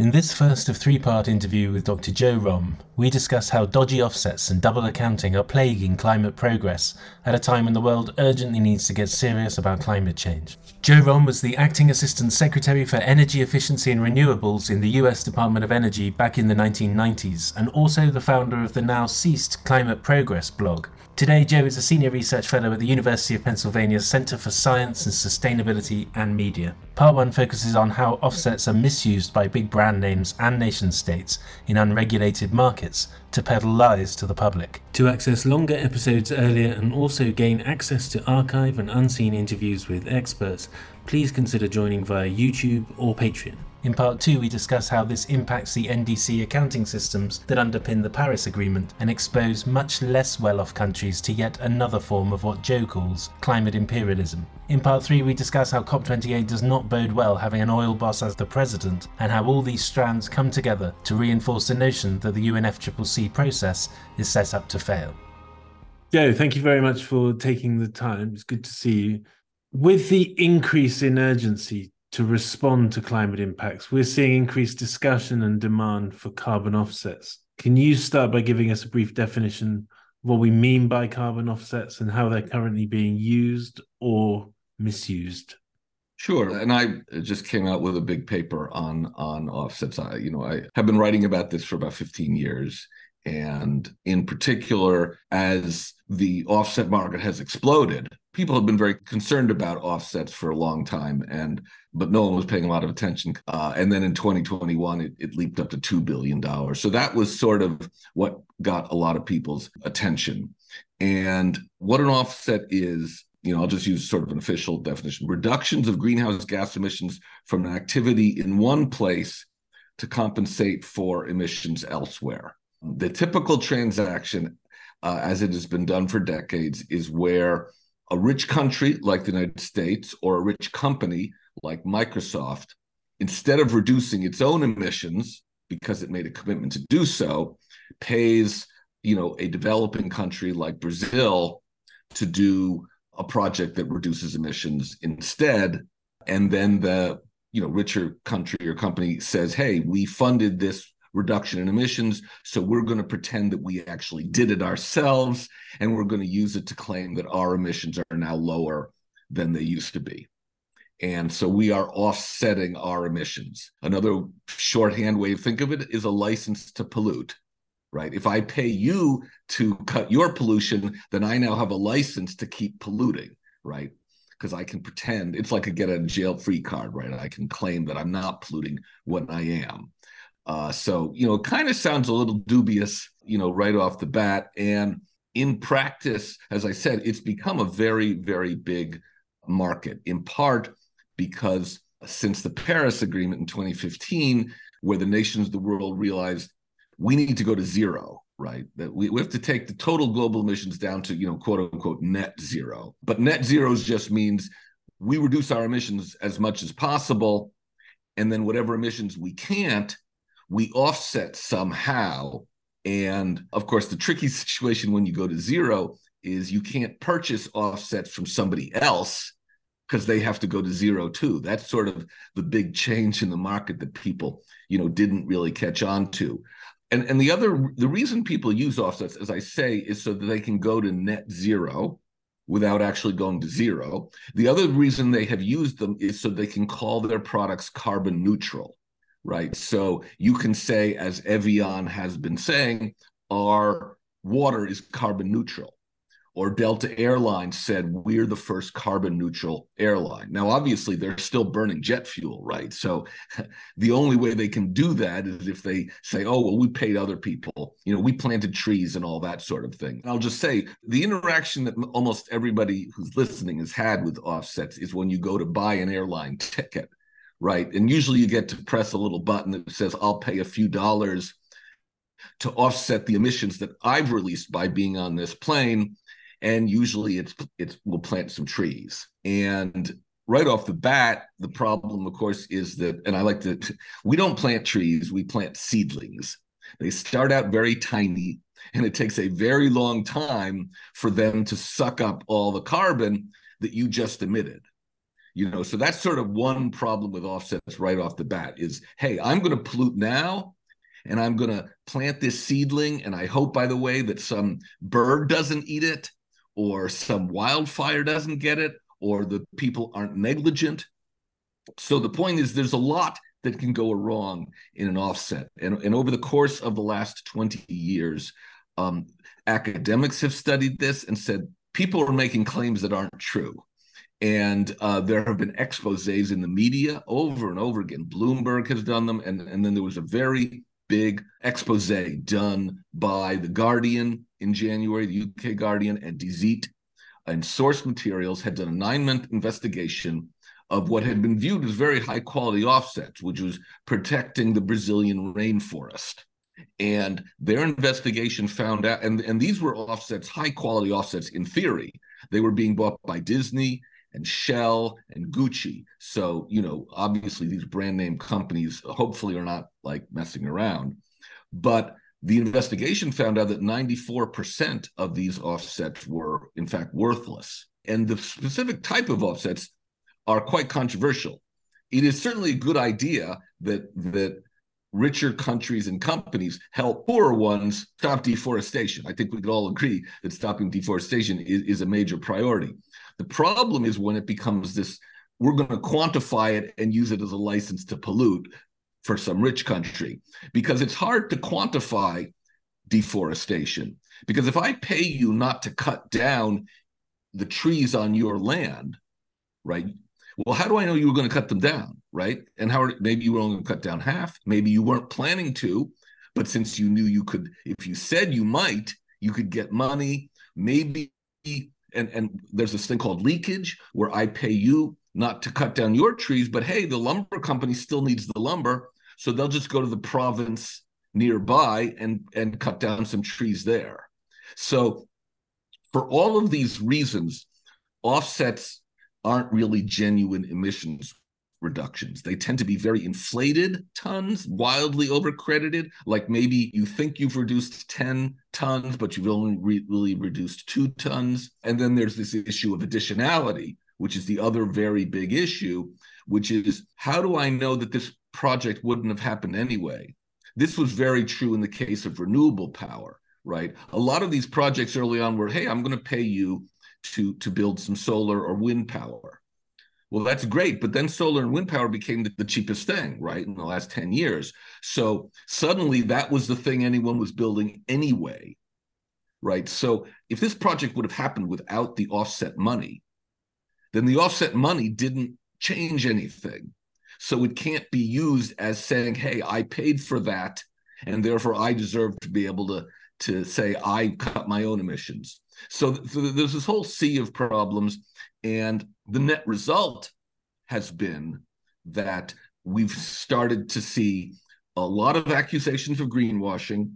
In this first of three part interview with Dr. Joe Romm, we discuss how dodgy offsets and double accounting are plaguing climate progress at a time when the world urgently needs to get serious about climate change. Joe Romm was the Acting Assistant Secretary for Energy Efficiency and Renewables in the US Department of Energy back in the 1990s, and also the founder of the now ceased Climate Progress blog. Today, Joe is a Senior Research Fellow at the University of Pennsylvania's Center for Science and Sustainability and Media. Part 1 focuses on how offsets are misused by big brand names and nation states in unregulated markets to peddle lies to the public. To access longer episodes earlier and also gain access to archive and unseen interviews with experts, please consider joining via YouTube or Patreon. In part 2, we discuss how this impacts the NDC accounting systems that underpin the Paris Agreement and expose much less well off countries to yet another form of what Joe calls climate imperialism. In part 3, we discuss how COP28 does not bode well having an oil boss as the president, and how all these strands come together to reinforce the notion that the UNFCCC process is set up to fail. Joe, thank you very much for taking the time. It's good to see you. With the increase in urgency to respond to climate impacts, we're seeing increased discussion and demand for carbon offsets. Can you start by giving us a brief definition of what we mean by carbon offsets and how they're currently being used or misused? Sure, and I just came out with a big paper on on offsets. I, you know, I have been writing about this for about 15 years, and in particular, as the offset market has exploded, people have been very concerned about offsets for a long time, and but no one was paying a lot of attention. Uh, and then in 2021, it, it leaped up to two billion dollars. So that was sort of what got a lot of people's attention. And what an offset is, you know, I'll just use sort of an official definition: reductions of greenhouse gas emissions from an activity in one place to compensate for emissions elsewhere. The typical transaction, uh, as it has been done for decades, is where a rich country like the United States or a rich company like Microsoft, instead of reducing its own emissions because it made a commitment to do so, pays you know a developing country like Brazil to do a project that reduces emissions instead, and then the you know richer country or company says, "Hey, we funded this reduction in emissions. So we're going to pretend that we actually did it ourselves, and we're going to use it to claim that our emissions are now lower than they used to be. And so we are offsetting our emissions. Another shorthand way to think of it is a license to pollute, right? If I pay you to cut your pollution, then I now have a license to keep polluting, right? Because I can pretend it's like a get a jail free card, right? I can claim that I'm not polluting when I am. Uh, so, you know, it kind of sounds a little dubious, you know, right off the bat. And in practice, as I said, it's become a very, very big market, in part because since the Paris Agreement in 2015, where the nations of the world realized we need to go to zero, right? That we, we have to take the total global emissions down to, you know, quote unquote net zero. But net zero just means we reduce our emissions as much as possible. And then whatever emissions we can't, we offset somehow. And of course, the tricky situation when you go to zero is you can't purchase offsets from somebody else because they have to go to zero too. That's sort of the big change in the market that people, you know, didn't really catch on to. And and the other the reason people use offsets, as I say, is so that they can go to net zero without actually going to zero. The other reason they have used them is so they can call their products carbon neutral right? So you can say, as Evian has been saying, our water is carbon neutral. Or Delta Airlines said, we're the first carbon neutral airline. Now, obviously, they're still burning jet fuel, right? So the only way they can do that is if they say, oh, well, we paid other people, you know, we planted trees and all that sort of thing. And I'll just say the interaction that almost everybody who's listening has had with offsets is when you go to buy an airline ticket right? And usually you get to press a little button that says, I'll pay a few dollars to offset the emissions that I've released by being on this plane. And usually it's it's we'll plant some trees. And right off the bat, the problem, of course, is that, and I like to, we don't plant trees, we plant seedlings. They start out very tiny, and it takes a very long time for them to suck up all the carbon that you just emitted You know, so that's sort of one problem with offsets right off the bat is, hey, I'm going to pollute now and I'm going to plant this seedling. And I hope, by the way, that some bird doesn't eat it or some wildfire doesn't get it or the people aren't negligent. So the point is, there's a lot that can go wrong in an offset. And, and over the course of the last 20 years, um, academics have studied this and said people are making claims that aren't true. And uh, there have been exposes in the media over and over again. Bloomberg has done them. And, and then there was a very big expose done by The Guardian in January, the UK Guardian, and Die Zeit. And source materials had done a nine month investigation of what had been viewed as very high quality offsets, which was protecting the Brazilian rainforest. And their investigation found out, and, and these were offsets, high quality offsets in theory. They were being bought by Disney and Shell and Gucci. So, you know, obviously these brand name companies hopefully are not like messing around. But the investigation found out that 94% of these offsets were, in fact, worthless. And the specific type of offsets are quite controversial. It is certainly a good idea that that richer countries and companies help poorer ones stop deforestation. I think we could all agree that stopping deforestation is, is a major priority. The problem is when it becomes this, we're going to quantify it and use it as a license to pollute for some rich country, because it's hard to quantify deforestation. Because if I pay you not to cut down the trees on your land, right? Well, how do I know you were going to cut them down, right? And how maybe you were only going to cut down half, maybe you weren't planning to, but since you knew you could, if you said you might, you could get money. Maybe, and and there's this thing called leakage where I pay you not to cut down your trees, but hey, the lumber company still needs the lumber, so they'll just go to the province nearby and and cut down some trees there. So, for all of these reasons, offsets aren't really genuine emissions reductions. They tend to be very inflated tons, wildly overcredited. Like maybe you think you've reduced 10 tons, but you've only re- really reduced two tons. And then there's this issue of additionality, which is the other very big issue, which is how do I know that this project wouldn't have happened anyway? This was very true in the case of renewable power, right? A lot of these projects early on were, hey, I'm going to pay you to to build some solar or wind power. Well, that's great, but then solar and wind power became the, the, cheapest thing, right, in the last 10 years. So suddenly that was the thing anyone was building anyway, right? So if this project would have happened without the offset money, then the offset money didn't change anything. So it can't be used as saying, hey, I paid for that, and therefore I deserve to be able to, to say I cut my own emissions. So, so there's this whole sea of problems, and the net result has been that we've started to see a lot of accusations of greenwashing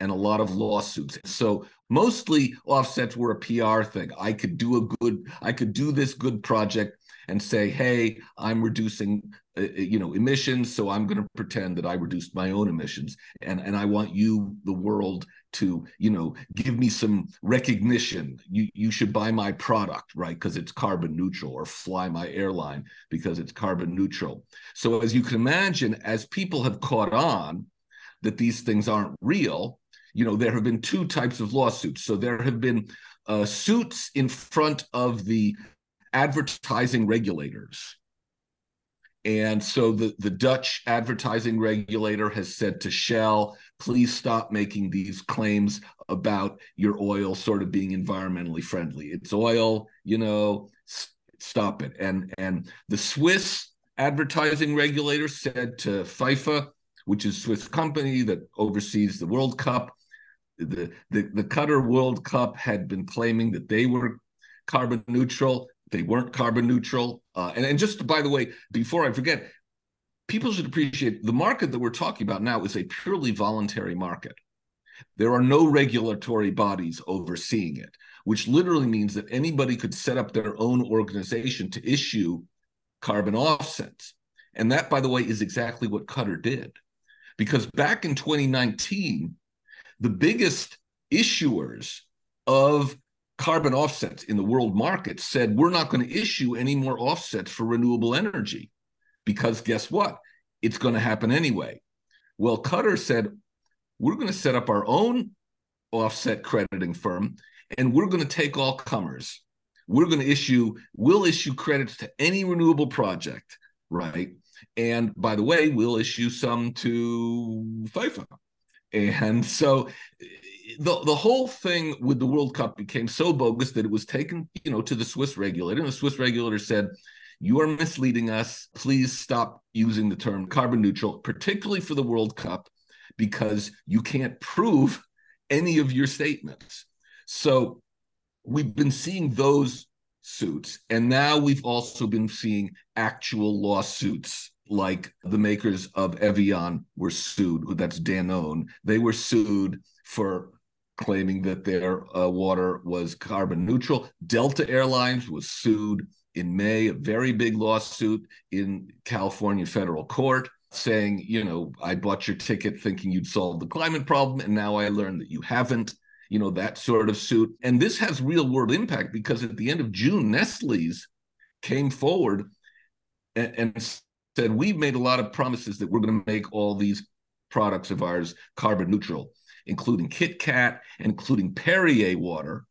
and a lot of lawsuits. So mostly offsets were a PR thing. I could do a good, I could do this good project and say, hey, I'm reducing uh, uh, you know emissions so i'm going to pretend that i reduced my own emissions. And and i want you the world to you know give me some recognition. You you should buy my product right? Because it's carbon neutral or fly my airline because it's carbon neutral. So as you can imagine as people have caught on that these things aren't real you know there have been two types of lawsuits. So there have been uh, suits in front of the advertising regulators and so the, the Dutch advertising regulator has said to Shell, please stop making these claims about your oil sort of being environmentally friendly. It's oil, you know, stop it. And and the Swiss advertising regulator said to FIFA, which is Swiss company that oversees the World Cup, the, the, the Qatar World Cup had been claiming that they were carbon neutral. They weren't carbon neutral. Uh, and, and just by the way, before I forget, people should appreciate the market that we're talking about now is a purely voluntary market. There are no regulatory bodies overseeing it, which literally means that anybody could set up their own organization to issue carbon offsets. And that, by the way, is exactly what Qatar did. Because back in 2019, the biggest issuers of carbon offsets in the world market said we're not going to issue any more offsets for renewable energy because guess what? It's going to happen anyway. Well, Qatar said we're going to set up our own offset crediting firm and we're going to take all comers. We're going to issue, we'll issue credits to any renewable project, right? And by the way, we'll issue some to FIFA. And so the, the whole thing with the World Cup became so bogus that it was taken, you know, to the Swiss regulator. And the Swiss regulator said, you are misleading us. Please stop using the term carbon neutral, particularly for the World Cup, because you can't prove any of your statements. So we've been seeing those suits. And now we've also been seeing actual lawsuits like the makers of Evian were sued, that's Danone. They were sued for claiming that their uh, water was carbon neutral. Delta Airlines was sued in May, a very big lawsuit in California federal court saying, you know, I bought your ticket thinking you'd solve the climate problem, and now I learned that you haven't, you know, that sort of suit. And this has real world impact because at the end of June, Nestle's came forward and, and said, We've made a lot of promises that we're going to make all these products of ours carbon neutral, including Kit Kat, including Perrier water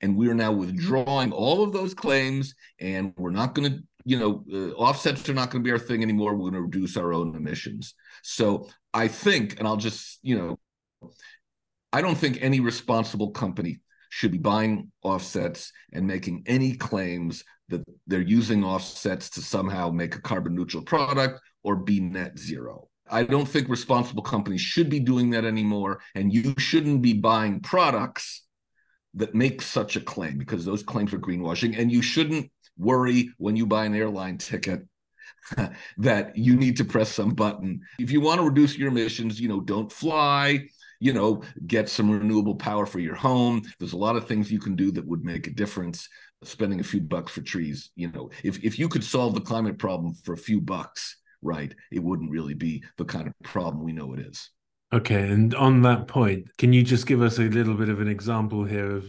and we are now withdrawing all of those claims and we're not going to you know uh, offsets are not going to be our thing anymore. We're going to reduce our own emissions. So i think and i'll just you know i don't think any responsible company should be buying offsets and making any claims that they're using offsets to somehow make a carbon neutral product or be net zero I don't think responsible companies should be doing that anymore. And you shouldn't be buying products that make such a claim because those claims are greenwashing. And you shouldn't worry when you buy an airline ticket that you need to press some button. If you want to reduce your emissions, you know, don't fly, you know, get some renewable power for your home. There's a lot of things you can do that would make a difference. Spending a few bucks for trees, you know, if if you could solve the climate problem for a few bucks, right, it wouldn't really be the kind of problem we know it is. Okay, and on that point, can you just give us a little bit of an example here of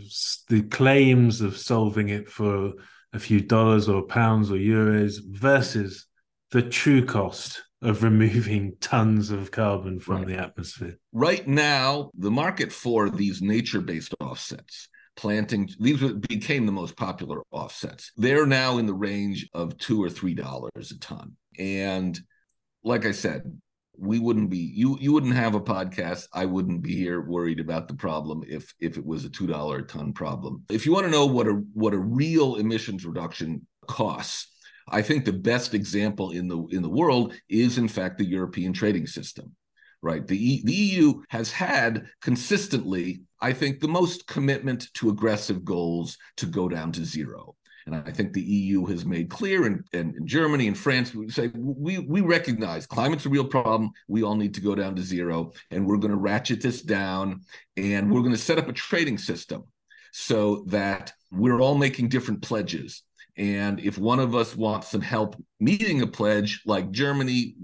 the claims of solving it for a few dollars or pounds or euros versus the true cost of removing tons of carbon from right. the atmosphere? Right now, the market for these nature based offsets planting these became the most popular offsets they're now in the range of two or three dollars a ton and like i said we wouldn't be you you wouldn't have a podcast. I wouldn't be here worried about the problem if if it was a two dollar a ton problem. If you want to know what a what a real emissions reduction costs i think the best example in the in the world is in fact the european trading system right? The, e, the eu has had consistently i think the most commitment to aggressive goals to go down to zero and I think the EU has made clear, and, and, and Germany and France we say we we recognize climate's a real problem. We all need to go down to zero, and we're going to ratchet this down, and we're going to set up a trading system so that we're all making different pledges. And if one of us wants some help meeting a pledge, like Germany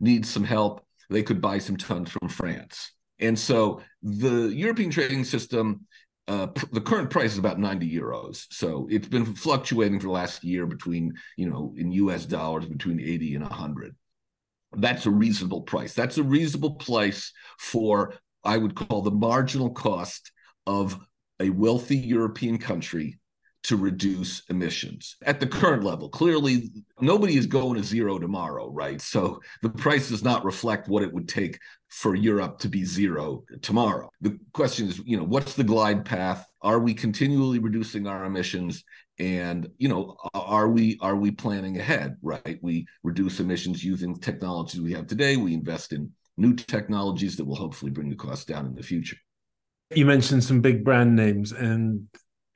needs some help, they could buy some tons from France. And so the European trading system uh, the current price is about 90 euros. So it's been fluctuating for the last year between, you know, in US dollars between 80 and 100. That's a reasonable price. That's a reasonable price for, I would call the marginal cost of a wealthy European country to reduce emissions at the current level. Clearly, nobody is going to zero tomorrow, right? So the price does not reflect what it would take for Europe to be zero tomorrow. The question is, you know, what's the glide path? Are we continually reducing our emissions? And you know, are we are we planning ahead? Right? We reduce emissions using technologies we have today. We invest in new technologies that will hopefully bring the cost down in the future. You mentioned some big brand names, and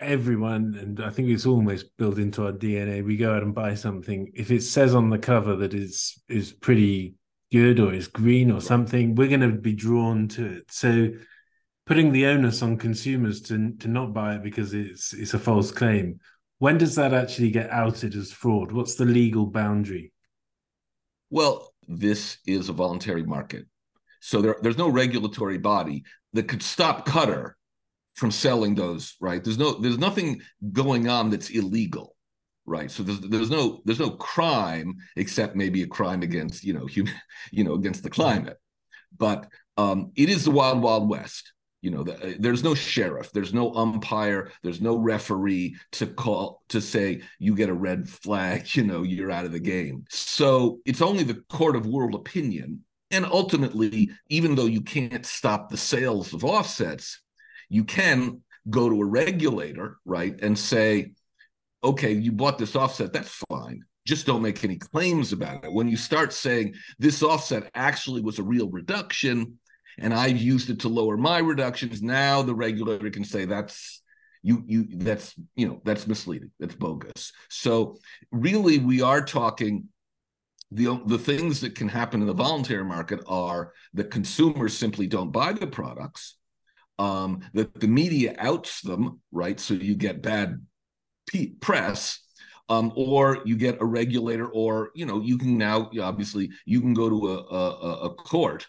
everyone, and I think it's almost built into our DNA. We go out and buy something. If it says on the cover that is is pretty good or it's green or something, we're going to be drawn to it. So putting the onus on consumers to to not buy it because it's it's a false claim. When does that actually get outed as fraud? What's the legal boundary? Well, this is a voluntary market. So there, there's no regulatory body that could stop Qatar from selling those, right? There's no there's nothing going on that's illegal, right? So there's there's no there's no crime except maybe a crime against you know human you know against the climate, but um, it is the wild wild west. You know, the, there's no sheriff, there's no umpire, there's no referee to call to say you get a red flag, you know, you're out of the game. So it's only the court of world opinion. And ultimately, even though you can't stop the sales of offsets, you can go to a regulator, right, and say, okay, you bought this offset, that's fine. Just don't make any claims about it. When you start saying this offset actually was a real reduction, and I've used it to lower my reductions. Now the regulator can say that's you you that's you know that's misleading. That's bogus. So really, we are talking. The, the things that can happen in the voluntary market are that consumers simply don't buy the products, um, that the media outs them, right? So you get bad press, um, or you get a regulator, or you know you can now obviously you can go to a, a, a court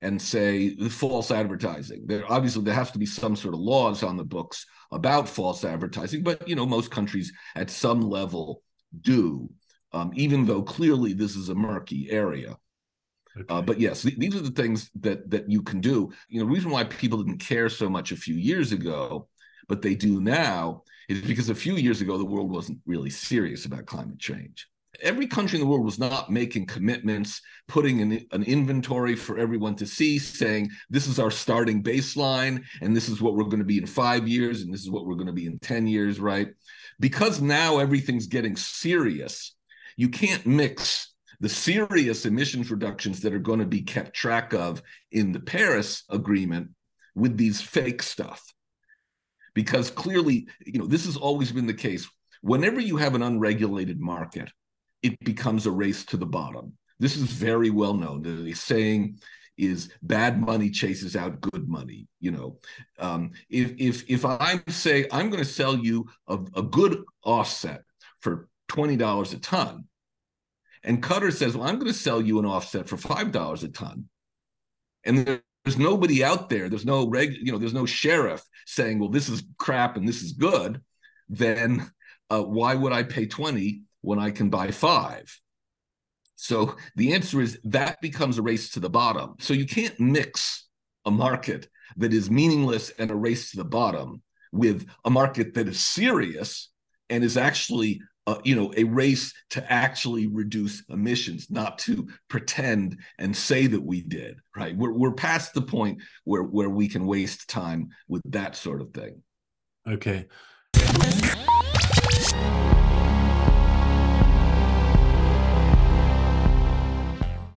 and say the false advertising. There obviously there has to be some sort of laws on the books about false advertising, but you know most countries at some level do, um, even though clearly this is a murky area. Okay. Uh, but yes, th- these are the things that that you can do. You know, the reason why people didn't care so much a few years ago, but they do now, is because a few years ago the world wasn't really serious about climate change every country in the world was not making commitments, putting an, an inventory for everyone to see, saying, this is our starting baseline, and this is what we're going to be in five years, and this is what we're going to be in 10 years, right? Because now everything's getting serious, you can't mix the serious emissions reductions that are going to be kept track of in the Paris Agreement with these fake stuff. Because clearly, you know, this has always been the case. Whenever you have an unregulated market, it becomes a race to the bottom. This is very well known. The saying is bad money chases out good money. You know, um, if if if I say I'm going to sell you a, a good offset for twenty dollars a ton, and Qatar says, "Well, I'm going to sell you an offset for five dollars a ton," and there's nobody out there, there's no reg, you know, there's no sheriff saying, "Well, this is crap and this is good," then uh, why would I pay twenty when I can buy five? So the answer is that becomes a race to the bottom. So you can't mix a market that is meaningless and a race to the bottom with a market that is serious and is actually uh, you know a race to actually reduce emissions not to pretend and say that we did right? We're, we're past the point where where we can waste time with that sort of thing. Okay